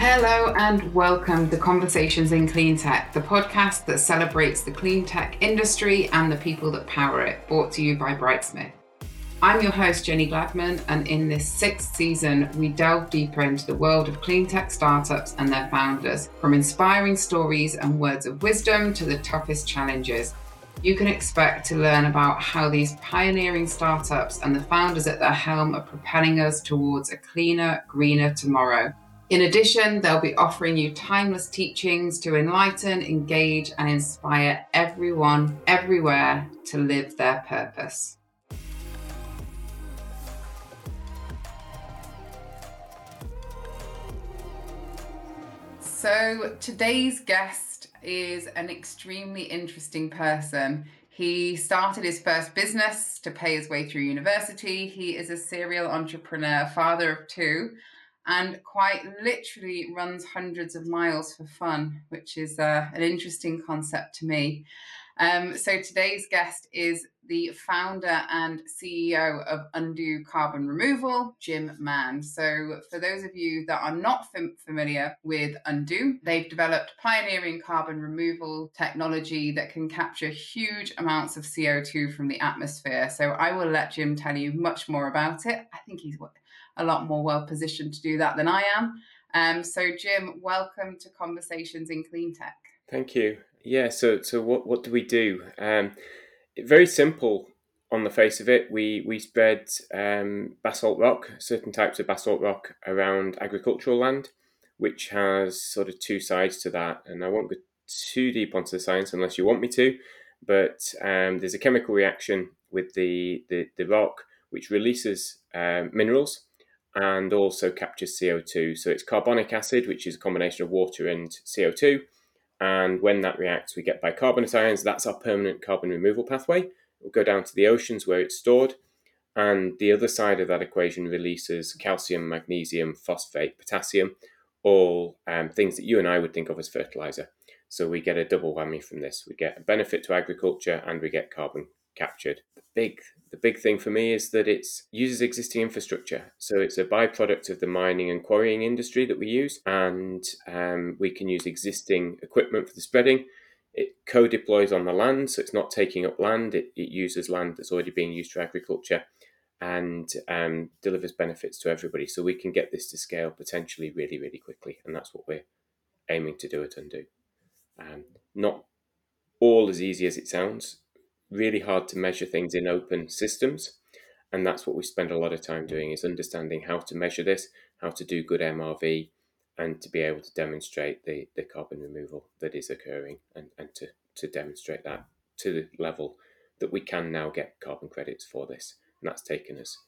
Hello and welcome to Conversations in Clean Tech, the podcast that celebrates the clean tech industry and the people that power it, brought to you by Brightsmith. I'm your host, Jenny Gladman, and in this sixth season, we delve deeper into the world of clean tech startups and their founders, from inspiring stories and words of wisdom to the toughest challenges. You can expect to learn about how these pioneering startups and the founders at their helm are propelling us towards a cleaner, greener tomorrow. In addition, they'll be offering you timeless teachings to enlighten, engage, and inspire everyone, everywhere to live their purpose. So, today's guest is an extremely interesting person. He started his first business to pay his way through university. He is a serial entrepreneur, father of two, and quite literally runs hundreds of miles for fun, which is uh, an interesting concept to me. Um, so today's guest is the founder and CEO of Undo Carbon Removal, Jim Mann. So, for those of you that are not fam- familiar with Undo, they've developed pioneering carbon removal technology that can capture huge amounts of CO2 from the atmosphere. So, I will let Jim tell you much more about it. I think he's a lot more well positioned to do that than I am. Um, so, Jim, welcome to Conversations in Clean Tech. Thank you. Yeah. So, so what what do we do? Um, very simple on the face of it. We we spread um, basalt rock, certain types of basalt rock, around agricultural land, which has sort of two sides to that. And I won't go too deep onto the science unless you want me to. But um, there's a chemical reaction with the the, the rock which releases um, minerals and also captures CO2. So it's carbonic acid, which is a combination of water and CO2. And when that reacts, we get bicarbonate ions. That's our permanent carbon removal pathway. We'll go down to the oceans where it's stored. And the other side of that equation releases calcium, magnesium, phosphate, potassium, all um, things that you and I would think of as fertilizer. So we get a double whammy from this. We get a benefit to agriculture and we get carbon captured. The big the big thing for me is that it uses existing infrastructure. So it's a byproduct of the mining and quarrying industry that we use, and um, we can use existing equipment for the spreading. It co deploys on the land, so it's not taking up land, it, it uses land that's already being used for agriculture and um, delivers benefits to everybody. So we can get this to scale potentially really, really quickly, and that's what we're aiming to do at Undo. Um, not all as easy as it sounds really hard to measure things in open systems. And that's what we spend a lot of time doing is understanding how to measure this, how to do good MRV, and to be able to demonstrate the, the carbon removal that is occurring and, and to, to demonstrate that to the level that we can now get carbon credits for this. And that's taken us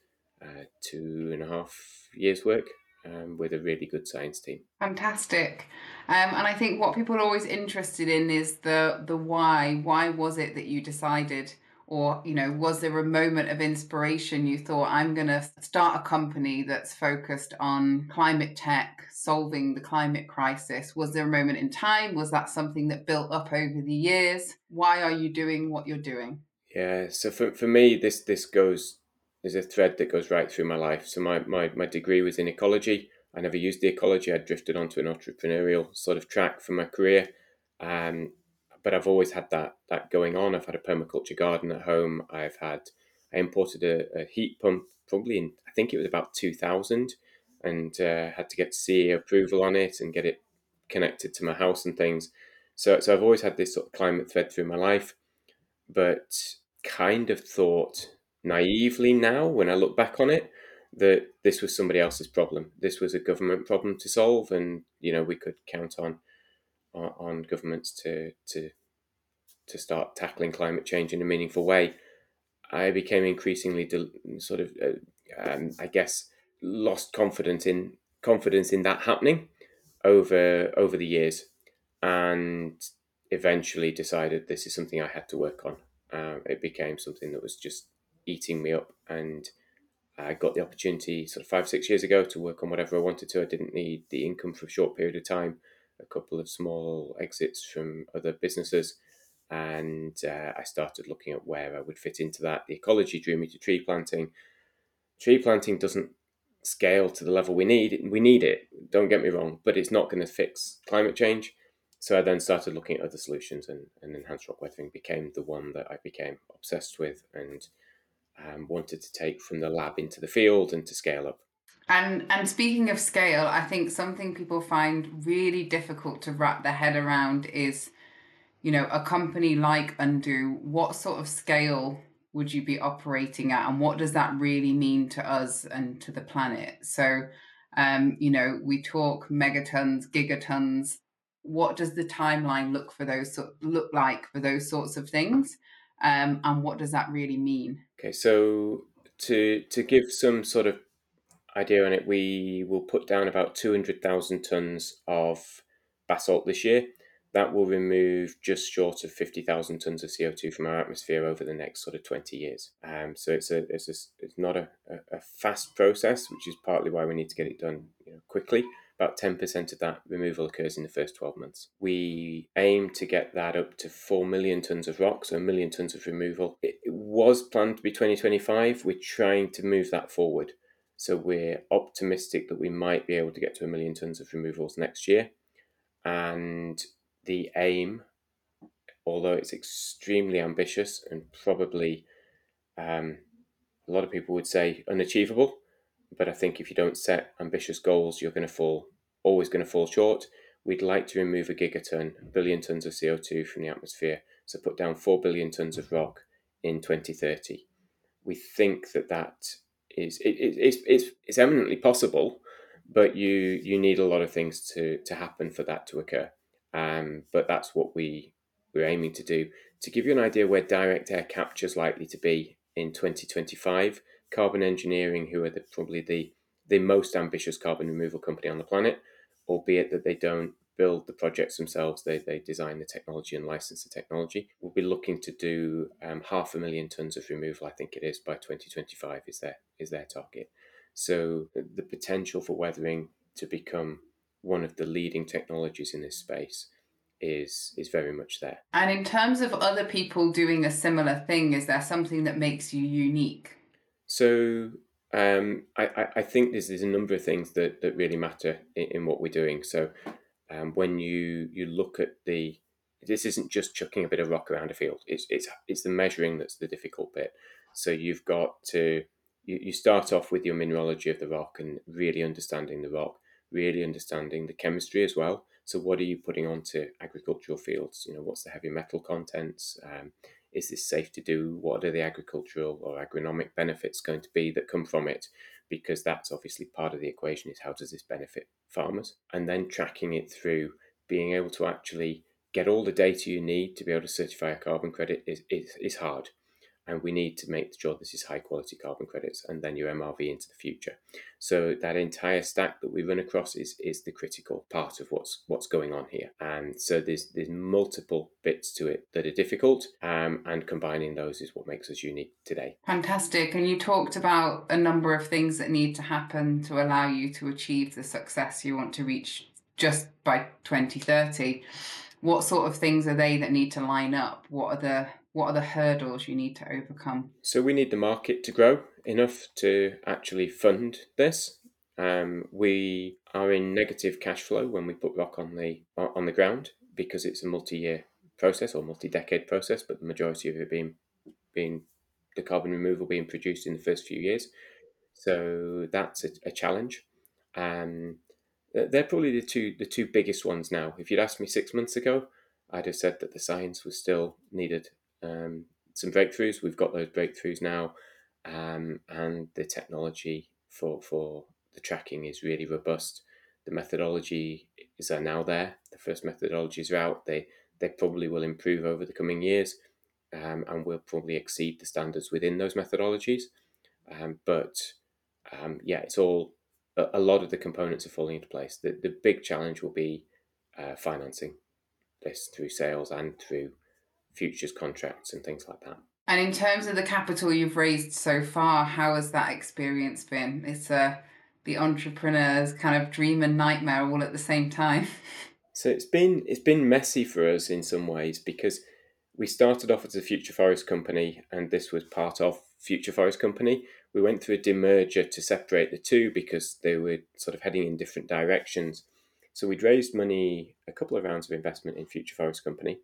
uh, two and a half years' work um, with a really good science team. Fantastic. Um, and I think what people are always interested in is the the why. Why was it that you decided, or you know, was there a moment of inspiration? You thought, I'm going to start a company that's focused on climate tech, solving the climate crisis. Was there a moment in time? Was that something that built up over the years? Why are you doing what you're doing? Yeah. So for for me, this this goes there's a thread that goes right through my life. So my, my, my degree was in ecology. I never used the ecology. I drifted onto an entrepreneurial sort of track for my career. Um, but I've always had that that going on. I've had a permaculture garden at home. I've had I imported a, a heat pump probably in I think it was about 2000 and uh, had to get CE approval on it and get it connected to my house and things. So so I've always had this sort of climate thread through my life, but kind of thought naively now when I look back on it that this was somebody else's problem. This was a government problem to solve, and you know we could count on on, governments to to to start tackling climate change in a meaningful way. I became increasingly sort of, uh, um, I guess, lost confidence in confidence in that happening over over the years, and eventually decided this is something I had to work on. Um, it became something that was just eating me up. And I got the opportunity sort of five, six years ago to work on whatever I wanted to. I didn't need the income for a short period of time, a couple of small exits from other businesses. And uh, I started looking at where I would fit into that. The ecology drew me to tree planting. Tree planting doesn't scale to the level we need. We need it, don't get me wrong, but it's not going to fix climate change. So I then started looking at other solutions, and, and enhanced rock weathering became the one that I became obsessed with and um, wanted to take from the lab into the field and to scale up. And and speaking of scale, I think something people find really difficult to wrap their head around is, you know, a company like Undo. What sort of scale would you be operating at, and what does that really mean to us and to the planet? So, um, you know, we talk megatons, gigatons. What does the timeline look for those look like for those sorts of things, um, and what does that really mean? Okay, so to to give some sort of idea on it, we will put down about two hundred thousand tons of basalt this year that will remove just short of 50,000 tons of CO2 from our atmosphere over the next sort of 20 years. Um, so it's, a, it's, a, it's not a, a, fast process, which is partly why we need to get it done you know, quickly. About 10% of that removal occurs in the first 12 months. We aim to get that up to 4 million tons of rock, so a million tons of removal. It, was planned to be 2025. We're trying to move that forward. So we're optimistic that we might be able to get to a million tons of removals next year. And the aim, although it's extremely ambitious and probably um, a lot of people would say unachievable, but I think if you don't set ambitious goals, you're going to fall, always going to fall short. We'd like to remove a gigaton, a billion tons of CO2 from the atmosphere, so put down 4 billion tons of rock in 2030. We think that that is it, it, it's, it's, it's eminently possible, but you you need a lot of things to, to happen for that to occur. Um, but that's what we we're aiming to do. To give you an idea where direct air capture is likely to be in 2025, Carbon Engineering, who are the, probably the the most ambitious carbon removal company on the planet, albeit that they don't build the projects themselves, they, they design the technology and license the technology. We'll be looking to do um, half a million tons of removal, I think it is, by 2025 is their, is their target. So the potential for weathering to become one of the leading technologies in this space is is very much there. And in terms of other people doing a similar thing, is there something that makes you unique? So um, I, I think there's, there's a number of things that, that really matter in, in what we're doing. So um, when you you look at the this isn't just chucking a bit of rock around a field. It's it's it's the measuring that's the difficult bit. So you've got to you, you start off with your mineralogy of the rock and really understanding the rock really understanding the chemistry as well. So, what are you putting onto agricultural fields? You know, what's the heavy metal contents? Um, is this safe to do? What are the agricultural or agronomic benefits going to be that come from it? Because that's obviously part of the equation is how does this benefit farmers? And then tracking it through being able to actually get all the data you need to be able to certify a carbon credit is, is, is hard and we need to make sure this is high quality carbon credits and then your MRV into the future. So that entire stack that we run across is is the critical part of what's what's going on here. And so there's there's multiple bits to it that are difficult, um, and combining those is what makes us unique today. Fantastic. And you talked about a number of things that need to happen to allow you to achieve the success you want to reach just by 2030 what sort of things are they that need to line up what are the what are the hurdles you need to overcome? So we need the market to grow enough to actually fund this. Um, we are in negative cash flow when we put rock on the on the ground because it's a multi-year process or multi-decade process, but the majority of it being being the carbon removal being produced in the first few years. So that's a, a challenge. Um, they're probably the two the two biggest ones now. If you'd asked me six months ago, I'd have said that the science was still needed um, some breakthroughs. We've got those breakthroughs now, um, and the technology for for the tracking is really robust. The methodology is are now there. The first methodologies are out. They they probably will improve over the coming years, um, and will probably exceed the standards within those methodologies. Um, but um, yeah, it's all a, a, lot of the components are falling into place. The the big challenge will be uh, financing this through sales and through futures contracts and things like that. And in terms of the capital you've raised so far, how has that experience been? It's a uh, the entrepreneur's kind of dream and nightmare all at the same time. So it's been it's been messy for us in some ways because we started off as a future forest company and this was part of future forest company we went through a demerger to separate the two because they were sort of heading in different directions. So we'd raised money, a couple of rounds of investment in Future Forest Company,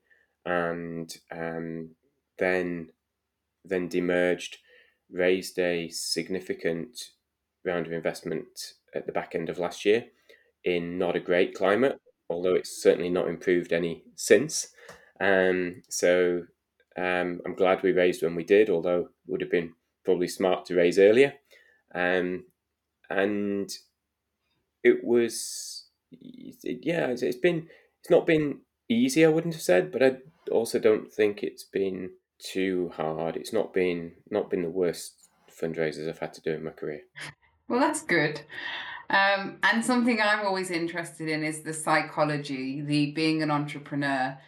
and um, then then demerged, raised a significant round of investment at the back end of last year in not a great climate, although it's certainly not improved any since. Um, so um, I'm glad we raised when we did, although it would have been probably smart to raise earlier. Um, and it was, yeah, it's been, it's not been easy, I wouldn't have said, but I also don't think it's been too hard. It's not been not been the worst fundraisers I've had to do in my career. Well, that's good. Um, and something I'm always interested in is the psychology, the being an entrepreneur.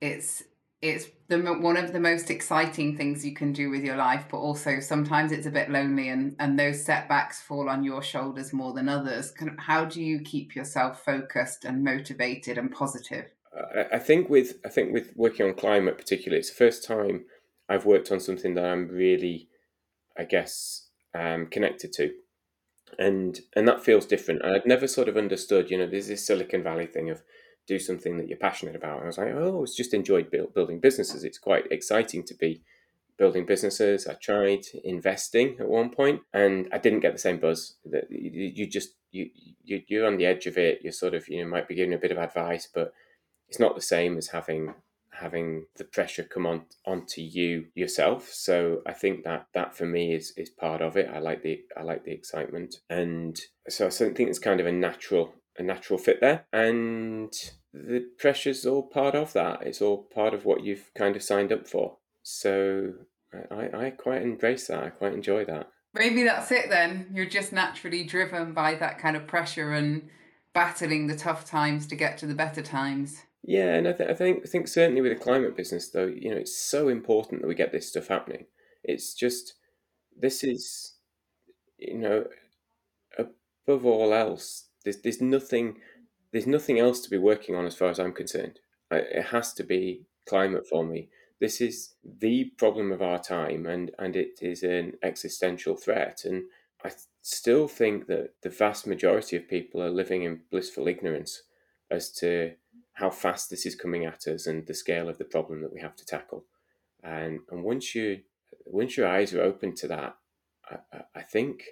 It's it's the one of the most exciting things you can do with your life, but also sometimes it's a bit lonely, and and those setbacks fall on your shoulders more than others. How do you keep yourself focused and motivated and positive? I think with I think with working on climate particularly, it's the first time I've worked on something that I'm really, I guess, um, connected to, and and that feels different. And I'd never sort of understood, you know, there's this Silicon Valley thing of do something that you're passionate about. And I was like, oh, it's just enjoyed build, building businesses. It's quite exciting to be building businesses. I tried investing at one point, and I didn't get the same buzz. That you, you just you, you you're on the edge of it. You're sort of you know might be giving a bit of advice, but it's not the same as having having the pressure come on onto you yourself. So i think that that for me is is part of it. I like the i like the excitement. And so i think it's kind of a natural a natural fit there. And the pressure's all part of that. It's all part of what you've kind of signed up for. So i i quite embrace that. I quite enjoy that. Maybe that's it then. You're just naturally driven by that kind of pressure and battling the tough times to get to the better times yeah, and I, th- I think I think certainly with the climate business, though, you know, it's so important that we get this stuff happening. It's just this is, you know, above all else, there's there's nothing there's nothing else to be working on as far as I'm concerned. I, it has to be climate for me. This is the problem of our time, and and it is an existential threat. And I still think that the vast majority of people are living in blissful ignorance as to how fast this is coming at us and the scale of the problem that we have to tackle. And and once you once your eyes are open to that, I, I think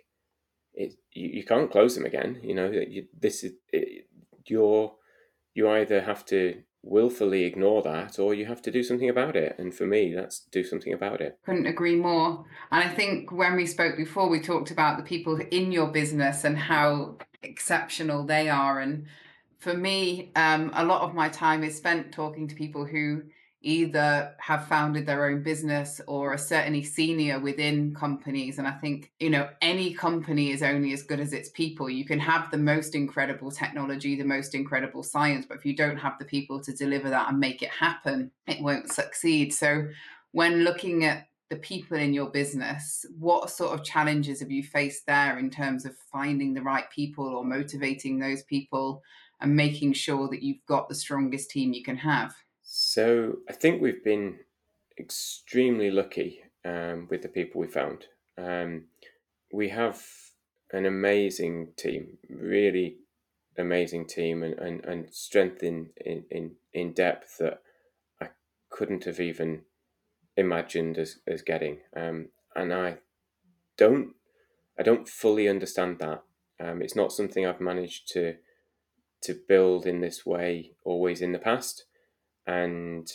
it you, you can't close them again. You know you, this is it, you're you either have to willfully ignore that or you have to do something about it and for me that's do something about it couldn't agree more and i think when we spoke before we talked about the people in your business and how exceptional they are and for me, um, a lot of my time is spent talking to people who either have founded their own business or are certainly senior within companies. And I think, you know, any company is only as good as its people. You can have the most incredible technology, the most incredible science, but if you don't have the people to deliver that and make it happen, it won't succeed. So when looking at the people in your business, what sort of challenges have you faced there in terms of finding the right people or motivating those people? And making sure that you've got the strongest team you can have? So I think we've been extremely lucky um, with the people we found. Um, we have an amazing team, really amazing team, and, and, and strength in, in, in depth that I couldn't have even imagined as, as getting. Um, and I don't I don't fully understand that. Um, it's not something I've managed to to build in this way always in the past. And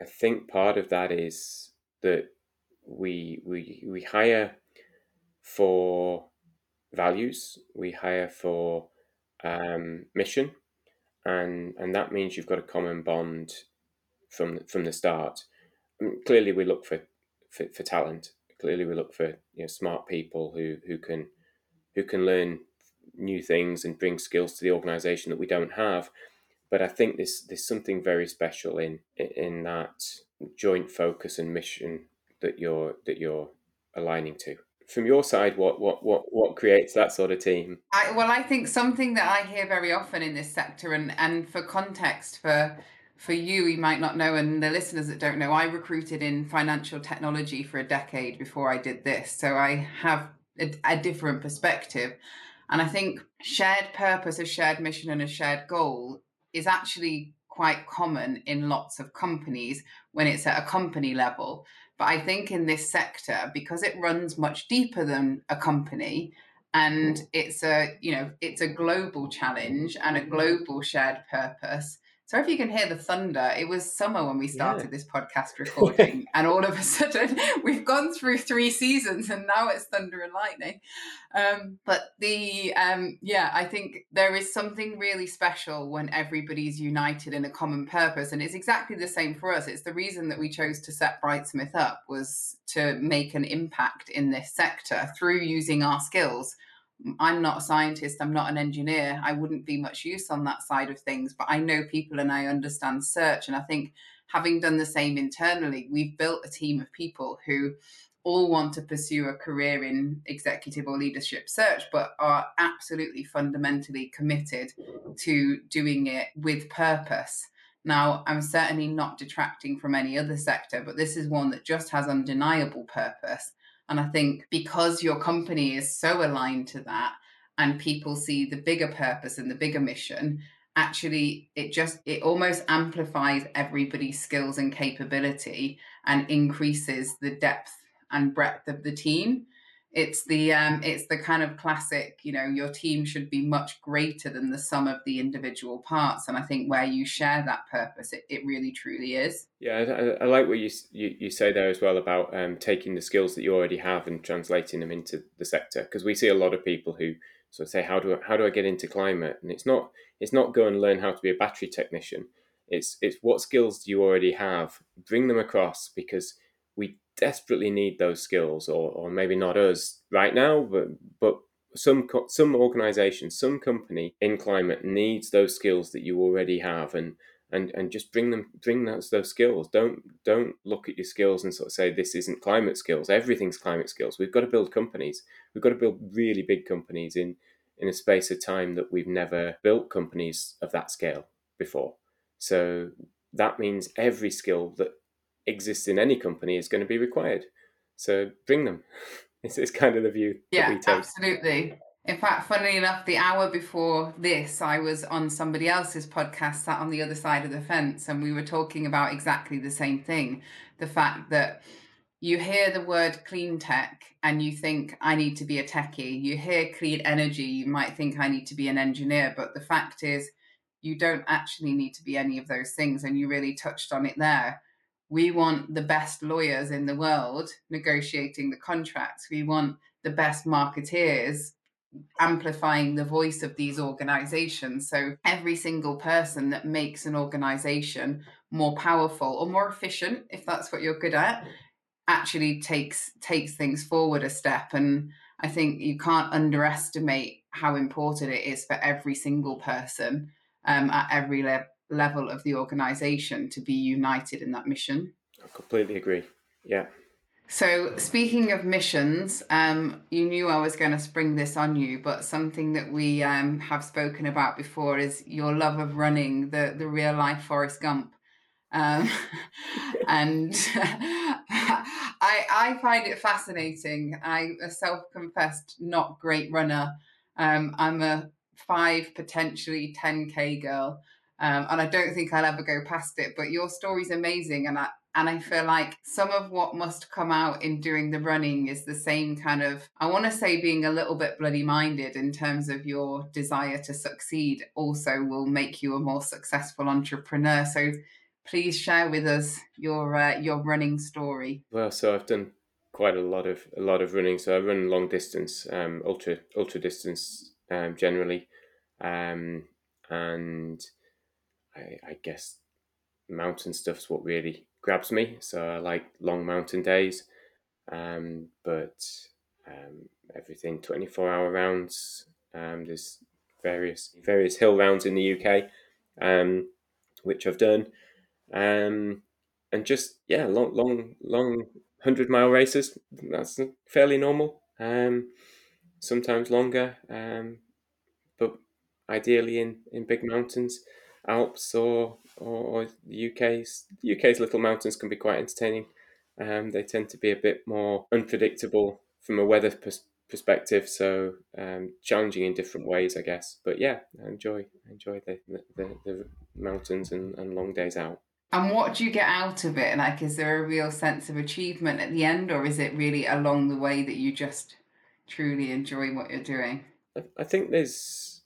I think part of that is that we we we hire for values, we hire for um, mission, and and that means you've got a common bond from from the start. I mean, clearly, we look for, for for talent. Clearly, we look for you know smart people who who can who can learn new things and bring skills to the organization that we don't have. But I think there's there's something very special in in that joint focus and mission that you're that you're aligning to. From your side, what what what what creates that sort of team? I, well, I think something that I hear very often in this sector, and and for context, for for you, you might not know, and the listeners that don't know, I recruited in financial technology for a decade before I did this. So I have a, a different perspective. And I think shared purpose, a shared mission, and a shared goal is actually quite common in lots of companies when it's at a company level. But I think in this sector, because it runs much deeper than a company, and mm. it's a you know it's a global challenge and a mm-hmm. global shared purpose so if you can hear the thunder, it was summer when we started yeah. this podcast recording, and all of a sudden we've gone through three seasons, and now it's thunder and lightning. Um, but the um, yeah, I think there is something really special when everybody's united in a common purpose, and it's exactly the same for us. It's the reason that we chose to set Brightsmith up was to make an impact in this sector through using our skills I'm not a scientist, I'm not an engineer. I wouldn't be much use on that side of things, but I know people and I understand search. And I think having done the same internally, we've built a team of people who all want to pursue a career in executive or leadership search, but are absolutely fundamentally committed to doing it with purpose. Now, I'm certainly not detracting from any other sector, but this is one that just has undeniable purpose. And I think because your company is so aligned to that and people see the bigger purpose and the bigger mission, actually it just it almost amplifies everybody's skills and capability and increases the depth and breadth of the team it's the um, it's the kind of classic you know your team should be much greater than the sum of the individual parts and i think where you share that purpose it, it really truly is. Yeah i, I like what you, you, you say there as well about um, taking the skills that you already have and translating them into the sector because we see a lot of people who sort of say how do I, how do I get into climate? And it's not it's not go and learn how to be a battery technician. It's it's what skills do you already have? Bring them across because desperately need those skills, or, or maybe not us right now, but but some some organization, some company in climate needs those skills that you already have, and and and just bring them bring those those skills. Don't don't look at your skills and sort of say this isn't climate skills. Everything's climate skills. We've got to build companies. We've got to build really big companies in in a space of time that we've never built companies of that scale before. So that means every skill that exists in any company is going to be required. So bring them. It's, it's kind of the view. Yeah, absolutely. In fact, funnily enough, the hour before this, I was on somebody else's podcast, sat on the other side of the fence, and we were talking about exactly the same thing. The fact that you hear the word clean tech and you think, I need to be a techie. You hear clean energy, you might think, I need to be an engineer. But the fact is, you don't actually need to be any of those things. And you really touched on it there we want the best lawyers in the world negotiating the contracts. We want the best marketeers amplifying the voice of these organizations. So every single person that makes an organization more powerful or more efficient, if that's what you're good at, actually takes takes things forward a step. And I think you can't underestimate how important it is for every single person um, at every level level of the organization to be united in that mission. I completely agree. Yeah. So, speaking of missions, um, you knew I was going to spring this on you, but something that we um, have spoken about before is your love of running, the, the real life Forrest Gump. Um, and I, I find it fascinating. I'm a self confessed not great runner. Um, I'm a five, potentially 10K girl. Um, and I don't think I'll ever go past it. But your story's amazing, and I and I feel like some of what must come out in doing the running is the same kind of I want to say being a little bit bloody minded in terms of your desire to succeed. Also, will make you a more successful entrepreneur. So please share with us your uh, your running story. Well, so I've done quite a lot of a lot of running. So I run long distance, um, ultra ultra distance um, generally, um, and I, I guess mountain stuff's what really grabs me. So I like long mountain days, um, but um, everything 24 hour rounds. Um, there's various various hill rounds in the UK, um, which I've done, um, and just yeah, long long long hundred mile races. That's fairly normal. Um, sometimes longer, but ideally in in big mountains. Alps or, or, or UK's UK's little mountains can be quite entertaining. Um, they tend to be a bit more unpredictable from a weather pers- perspective. So um, challenging in different ways, I guess. But yeah, I enjoy enjoy the the, the mountains and, and long days out. And what do you get out of it? Like, is there a real sense of achievement at the end, or is it really along the way that you just truly enjoy what you're doing? I, I think there's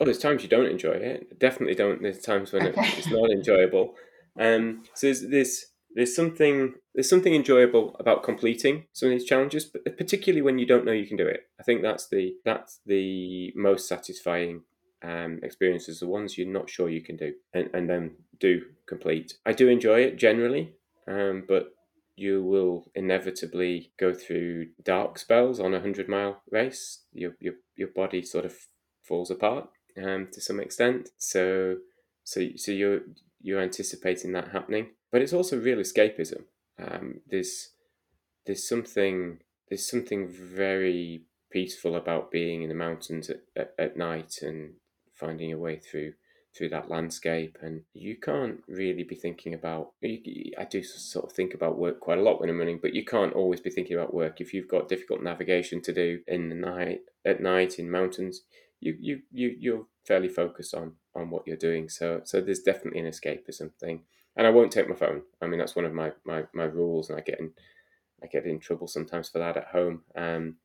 oh, there's times you don't enjoy it. Definitely don't. There's times when okay. it, it's not enjoyable. Um, so there's, there's there's something there's something enjoyable about completing some of these challenges, particularly when you don't know you can do it. I think that's the that's the most satisfying um, experiences, the ones you're not sure you can do, and, and then do complete. I do enjoy it generally, um, but you will inevitably go through dark spells on a hundred mile race. Your your your body sort of falls apart um, to some extent. So so so you're you're anticipating that happening, but it's also real escapism. Um, there's there's something there's something very peaceful about being in the mountains at, at, at night and finding your way through through that landscape and you can't really be thinking about i do sort of think about work quite a lot when i'm running but you can't always be thinking about work if you've got difficult navigation to do in the night at night in mountains you you, you you're fairly focused on on what you're doing so so there's definitely an escapism thing and i won't take my phone i mean that's one of my my, my rules and i get in i get in trouble sometimes for that at home um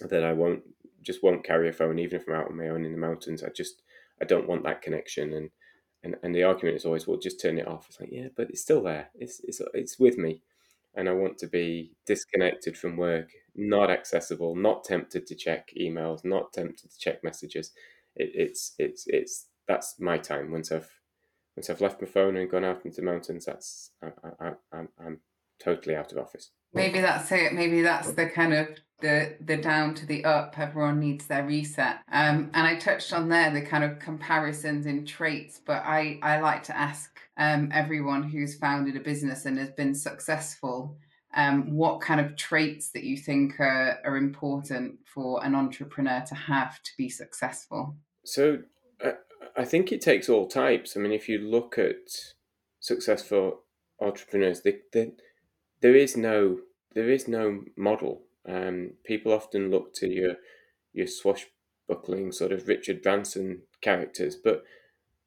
that i won't just won't carry a phone even if i'm out on my own in the mountains i just I don't want that connection. And and, and the argument is always, well, just turn it off. It's like, yeah, but it's still there. It's it's it's with me, and I want to be disconnected from work, not accessible, not tempted to check emails, not tempted to check messages. It, it's it's it's that's my time. Once I've once I've left my phone and gone out into the mountains, that's I, I, I'm I'm totally out of office. Maybe that's it. Maybe that's the kind of the the down to the up everyone needs their reset um, and i touched on there the kind of comparisons in traits but i i like to ask um, everyone who's founded a business and has been successful um, what kind of traits that you think are, are important for an entrepreneur to have to be successful? So I, I think it takes all types. I mean if you look at successful entrepreneurs they, they, there is no there is no model. Um, people often look to your your swashbuckling sort of Richard Branson characters, but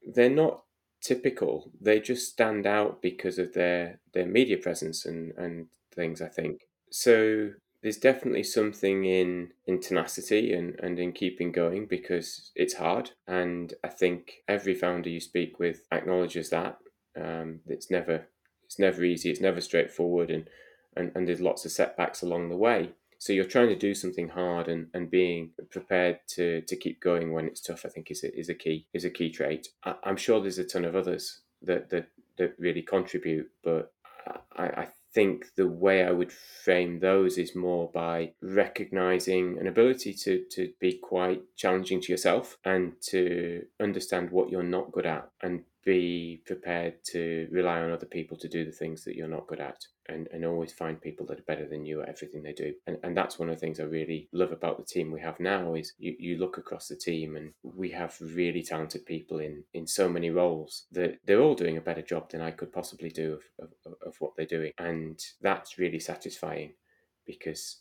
they're not typical. They just stand out because of their their media presence and and things. I think so. There's definitely something in in tenacity and and in keeping going because it's hard. And I think every founder you speak with acknowledges that. Um, it's never it's never easy. It's never straightforward, and and, and there's lots of setbacks along the way. So you're trying to do something hard and, and being prepared to, to keep going when it's tough, I think is a, is a key is a key trait. I, am sure there's a ton of others that, that, that really contribute, but I, I think the way I would frame those is more by recognizing an ability to, to be quite challenging to yourself and to understand what you're not good at and be prepared to rely on other people to do the things that you're not good at and, and always find people that are better than you at everything they do. And, and that's one of the things I really love about the team we have now is you, you look across the team and we have really talented people in, in so many roles that they're all doing a better job than I could possibly do of, of, of what they're doing. And that's really satisfying because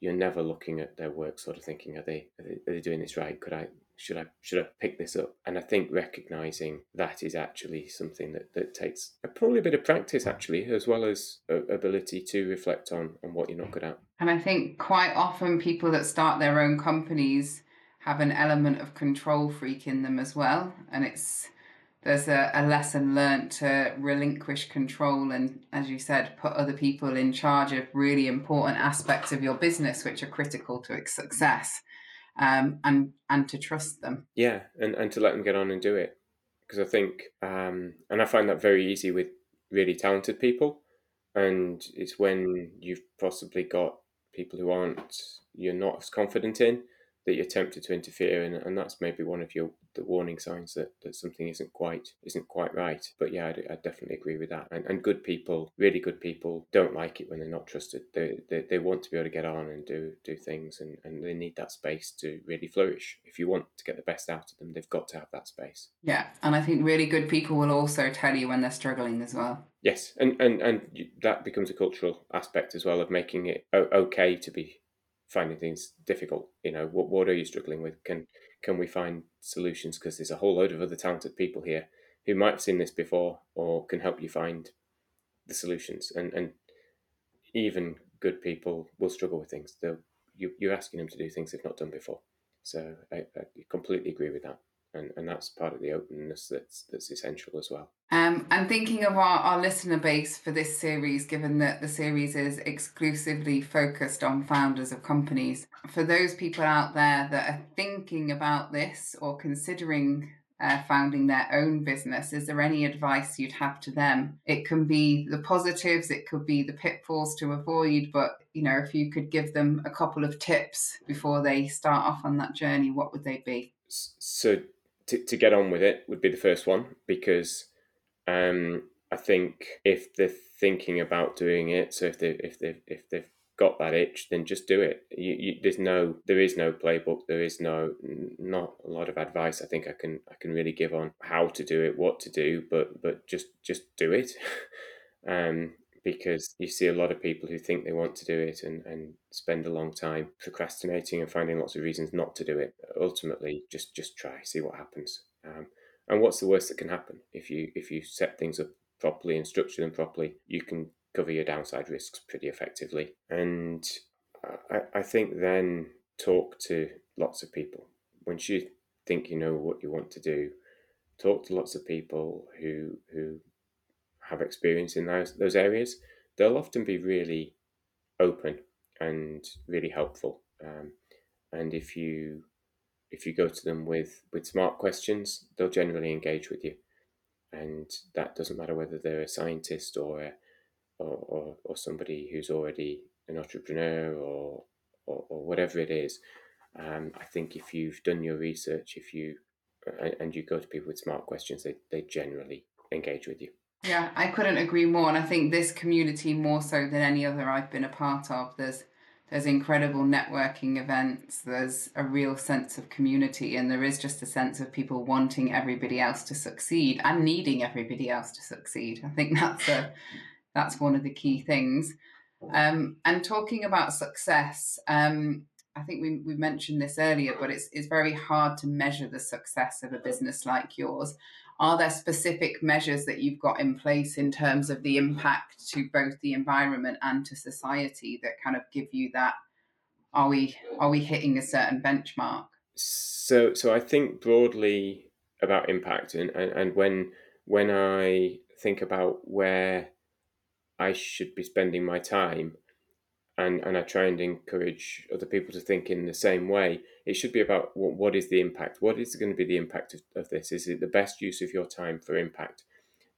you're never looking at their work sort of thinking, are they, are they, are they doing this right? Could I should I should I pick this up? And I think recognizing that is actually something that, that takes probably a bit of practice actually, as well as ability to reflect on on what you're not good at. And I think quite often people that start their own companies have an element of control freak in them as well, and it's there's a, a lesson learned to relinquish control and as you said put other people in charge of really important aspects of your business which are critical to its success um, and and to trust them. Yeah, and, and to let them get on and do it. Because I think, um, and I find that very easy with really talented people. And it's when you've possibly got people who aren't, you're not as confident in, that you're tempted to interfere and, and that's maybe one of your the warning signs that, that something isn't quite isn't quite right. But yeah I, I definitely agree with that. And, and good people really good people don't like it when they're not trusted. They, they, they want to be able to get on and do do things and, and they need that space to really flourish. If you want to get the best out of them they've got to have that space. Yeah and I think really good people will also tell you when they're struggling as well. Yes and and, and that becomes a cultural aspect as well of making it okay to be finding things difficult. You know, what what are you struggling with? Can can we find solutions? Because there's a whole load of other talented people here who might have seen this before or can help you find the solutions. And and even good people will struggle with things. They'll, you, you're asking them to do things they've not done before. So I, I completely agree with that and, and that's part of the openness that's that's essential as well. Um, and thinking of our, our listener base for this series, given that the series is exclusively focused on founders of companies, for those people out there that are thinking about this or considering uh, founding their own business, is there any advice you'd have to them? It can be the positives, it could be the pitfalls to avoid, but you know, if you could give them a couple of tips before they start off on that journey, what would they be? So to, to get on with it would be the first one because um, I think if they're thinking about doing it, so if they if they if they've got that itch, then just do it. You, you, there's no there is no playbook. There is no not a lot of advice. I think I can I can really give on how to do it, what to do, but but just just do it. um, because you see a lot of people who think they want to do it and, and spend a long time procrastinating and finding lots of reasons not to do it. Ultimately, just just try, see what happens. Um, and what's the worst that can happen if you if you set things up properly and structure them properly? You can cover your downside risks pretty effectively. And I, I think then talk to lots of people. Once you think you know what you want to do, talk to lots of people who who have experience in those those areas, they'll often be really open and really helpful. Um, and if you if you go to them with with smart questions, they'll generally engage with you. And that doesn't matter whether they're a scientist or a, or, or, or somebody who's already an entrepreneur or or, or whatever it is. Um, I think if you've done your research, if you and you go to people with smart questions, they, they generally engage with you. Yeah, I couldn't agree more. And I think this community, more so than any other I've been a part of, there's there's incredible networking events. There's a real sense of community, and there is just a sense of people wanting everybody else to succeed and needing everybody else to succeed. I think that's a that's one of the key things. Um, and talking about success, um, I think we, we mentioned this earlier, but it's, it's very hard to measure the success of a business like yours are there specific measures that you've got in place in terms of the impact to both the environment and to society that kind of give you that are we are we hitting a certain benchmark? So so i think broadly about impact and, and, and when when i think about where i should be spending my time and, and I try and encourage other people to think in the same way. It should be about what, what is the impact? What is going to be the impact of, of this? Is it the best use of your time for impact?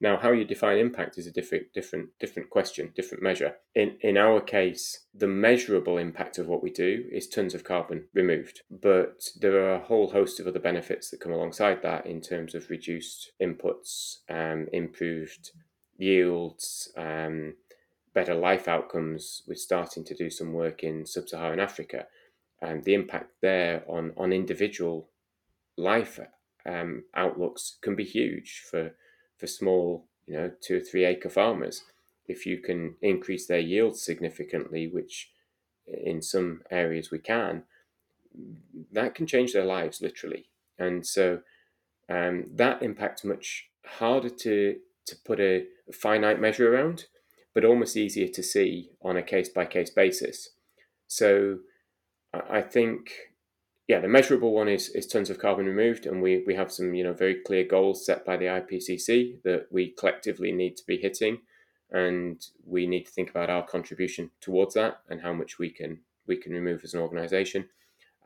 Now, how you define impact is a different, different, different question, different measure. In in our case, the measurable impact of what we do is tons of carbon removed, but there are a whole host of other benefits that come alongside that in terms of reduced inputs, um, improved yields, um, better life outcomes, we're starting to do some work in sub Saharan Africa. And the impact there on, on individual life um, outlooks can be huge for, for small, you know, two or three acre farmers. If you can increase their yields significantly, which in some areas we can, that can change their lives literally. And so um, that impact's much harder to, to put a finite measure around but almost easier to see on a case by case basis. So I think, yeah, the measurable one is, is tons of carbon removed, and we, we have some you know very clear goals set by the IPCC that we collectively need to be hitting, and we need to think about our contribution towards that and how much we can we can remove as an organisation.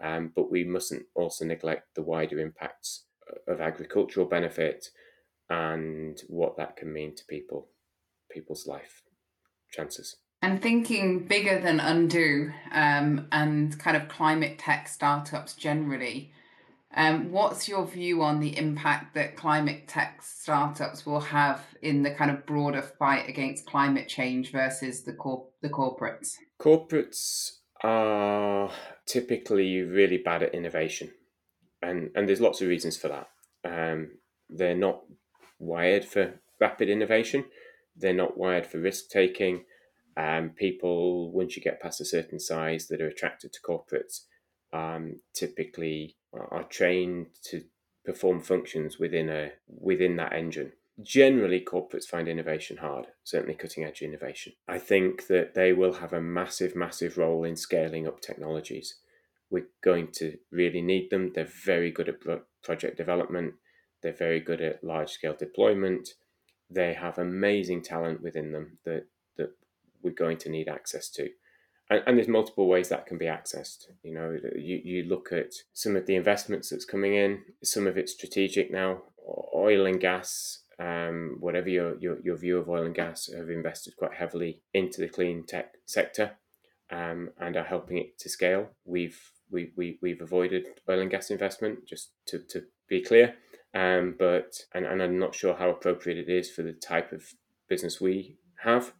Um, but we mustn't also neglect the wider impacts of agricultural benefit and what that can mean to people people's life chances. And thinking bigger than Undo um, and kind of climate tech startups generally, um, what's your view on the impact that climate tech startups will have in the kind of broader fight against climate change versus the cor- the corporates? Corporates are typically really bad at innovation, and and there's lots of reasons for that. Um, they're not wired for rapid innovation they're not wired for risk taking, Um, people, once you get past a certain size, that are attracted to corporates, um, typically are trained to perform functions within a within that engine. Generally, corporates find innovation hard, certainly cutting edge innovation. I think that they will have a massive, massive role in scaling up technologies. We're going to really need them. They're very good at project development, they're very good at large scale deployment. They have amazing talent within them that, that we're going to need access to and, and, there's multiple ways that can be accessed. You know, you, you look at some of the investments that's coming in, some of it's strategic now, oil and gas, um, whatever your, your, your view of oil and gas, have invested quite heavily into the clean tech sector um, and are helping it to scale. We've we, we, we've avoided oil and gas investment, just to, to be clear. Um, but and, and I'm not sure how appropriate it is for the type of business we have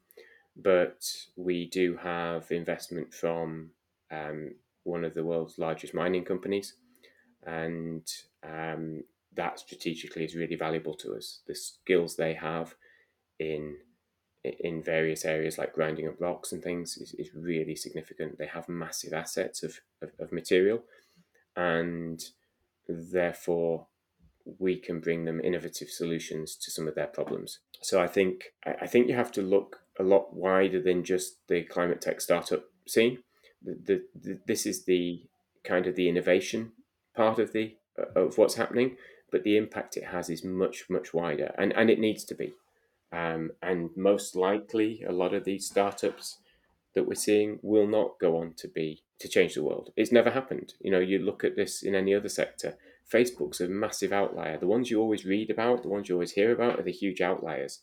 but we do have investment from um, one of the world's largest mining companies, and um, that strategically is really valuable to us. The skills they have in in various areas like grinding up rocks and things is, is really significant. They have massive assets of, of, of material, and therefore we can bring them innovative solutions to some of their problems. So I think I think you have to look a lot wider than just the climate tech startup scene. The, the, the, this is the kind of the innovation part of the uh, of what's happening, but the impact it has is much much wider, and and it needs to be. Um, and most likely, a lot of these startups that we're seeing will not go on to be to change the world. It's never happened. You know, you look at this in any other sector. Facebook's a massive outlier. The ones you always read about, the ones you always hear about, are the huge outliers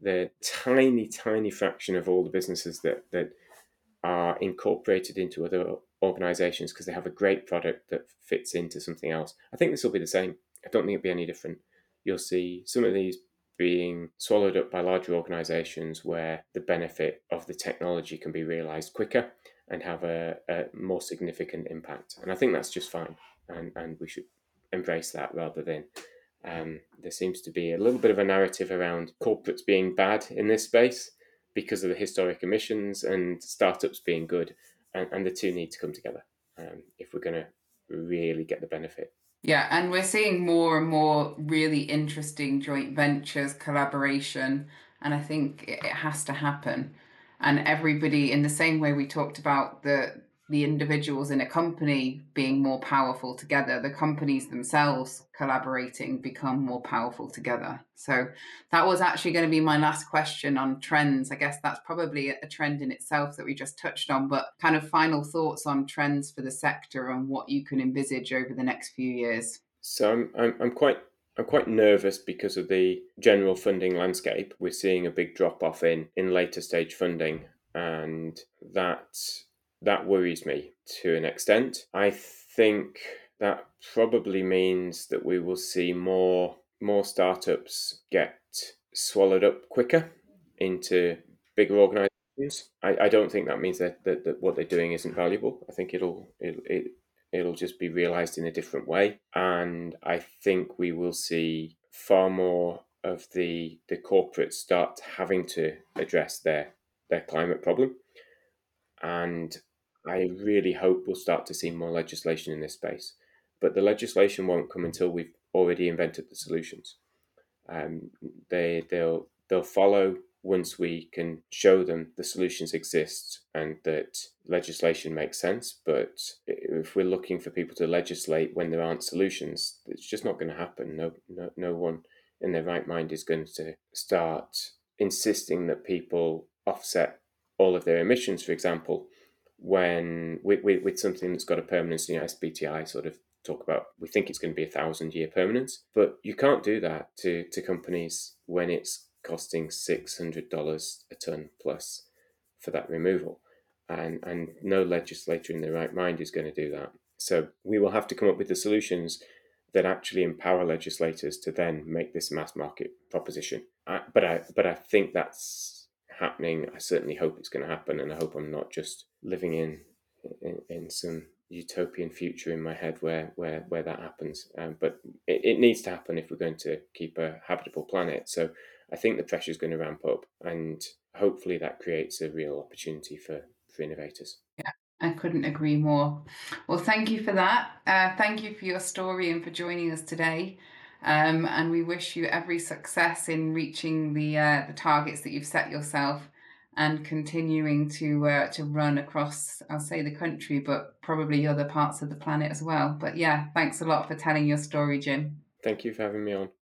the tiny, tiny fraction of all the businesses that that are incorporated into other organizations because they have a great product that fits into something else. I think this will be the same. I don't think it'll be any different. You'll see some of these being swallowed up by larger organizations where the benefit of the technology can be realized quicker and have a, a more significant impact. And I think that's just fine. And, and we should embrace that rather than um, there seems to be a little bit of a narrative around corporates being bad in this space because of the historic emissions and startups being good, and, and the two need to come together um, if we're going to really get the benefit. Yeah, and we're seeing more and more really interesting joint ventures, collaboration, and I think it has to happen. And everybody, in the same way we talked about the the individuals in a company being more powerful together, the companies themselves collaborating become more powerful together. So that was actually going to be my last question on trends. I guess that's probably a trend in itself that we just touched on, but kind of final thoughts on trends for the sector and what you can envisage over the next few years. So I'm, I'm, I'm quite I'm quite nervous because of the general funding landscape. We're seeing a big drop off in in later stage funding, and that that worries me to an extent. I think that probably means that we will see more more startups get swallowed up quicker into bigger organizations. I, I don't think that means that, that, that what they're doing isn't valuable. I think it'll it, it it'll just be realized in a different way. And I think we will see far more of the the corporates start having to address their their climate problem. And I really hope we'll start to see more legislation in this space. But the legislation won't come until we've already invented the solutions. Um, they they'll they'll follow once we can show them the solutions exist and that legislation makes sense. But if we're looking for people to legislate when there aren't solutions, it's just not going to happen. No, no, no one in their right mind is going to start insisting that people offset all of their emissions, for example, when with, with, with something that's got a permanence, you know, SBTI sort of talk about we think it's going to be a thousand year permanence, but you can't do that to, to companies when it's costing six hundred dollars a ton plus for that removal. And and no legislator in their right mind is going to do that. So we will have to come up with the solutions that actually empower legislators to then make this mass market proposition. I, but I but I think that's happening. I certainly hope it's going to happen, and I hope I'm not just living in in, in some utopian future in my head where where where that happens. Um, but it, it needs to happen if we're going to keep a habitable planet. So I think the pressure is going to ramp up, and hopefully that creates a real opportunity for, for innovators. Yeah, I couldn't agree more. Well, thank you for that. Uh, thank you for your story and for joining us today. Um, and we wish you every success in reaching the uh, the targets that you've set yourself and continuing to uh, to run across, I'll say the country, but probably other parts of the planet as well. But yeah, thanks a lot for telling your story, Jim. Thank you for having me on.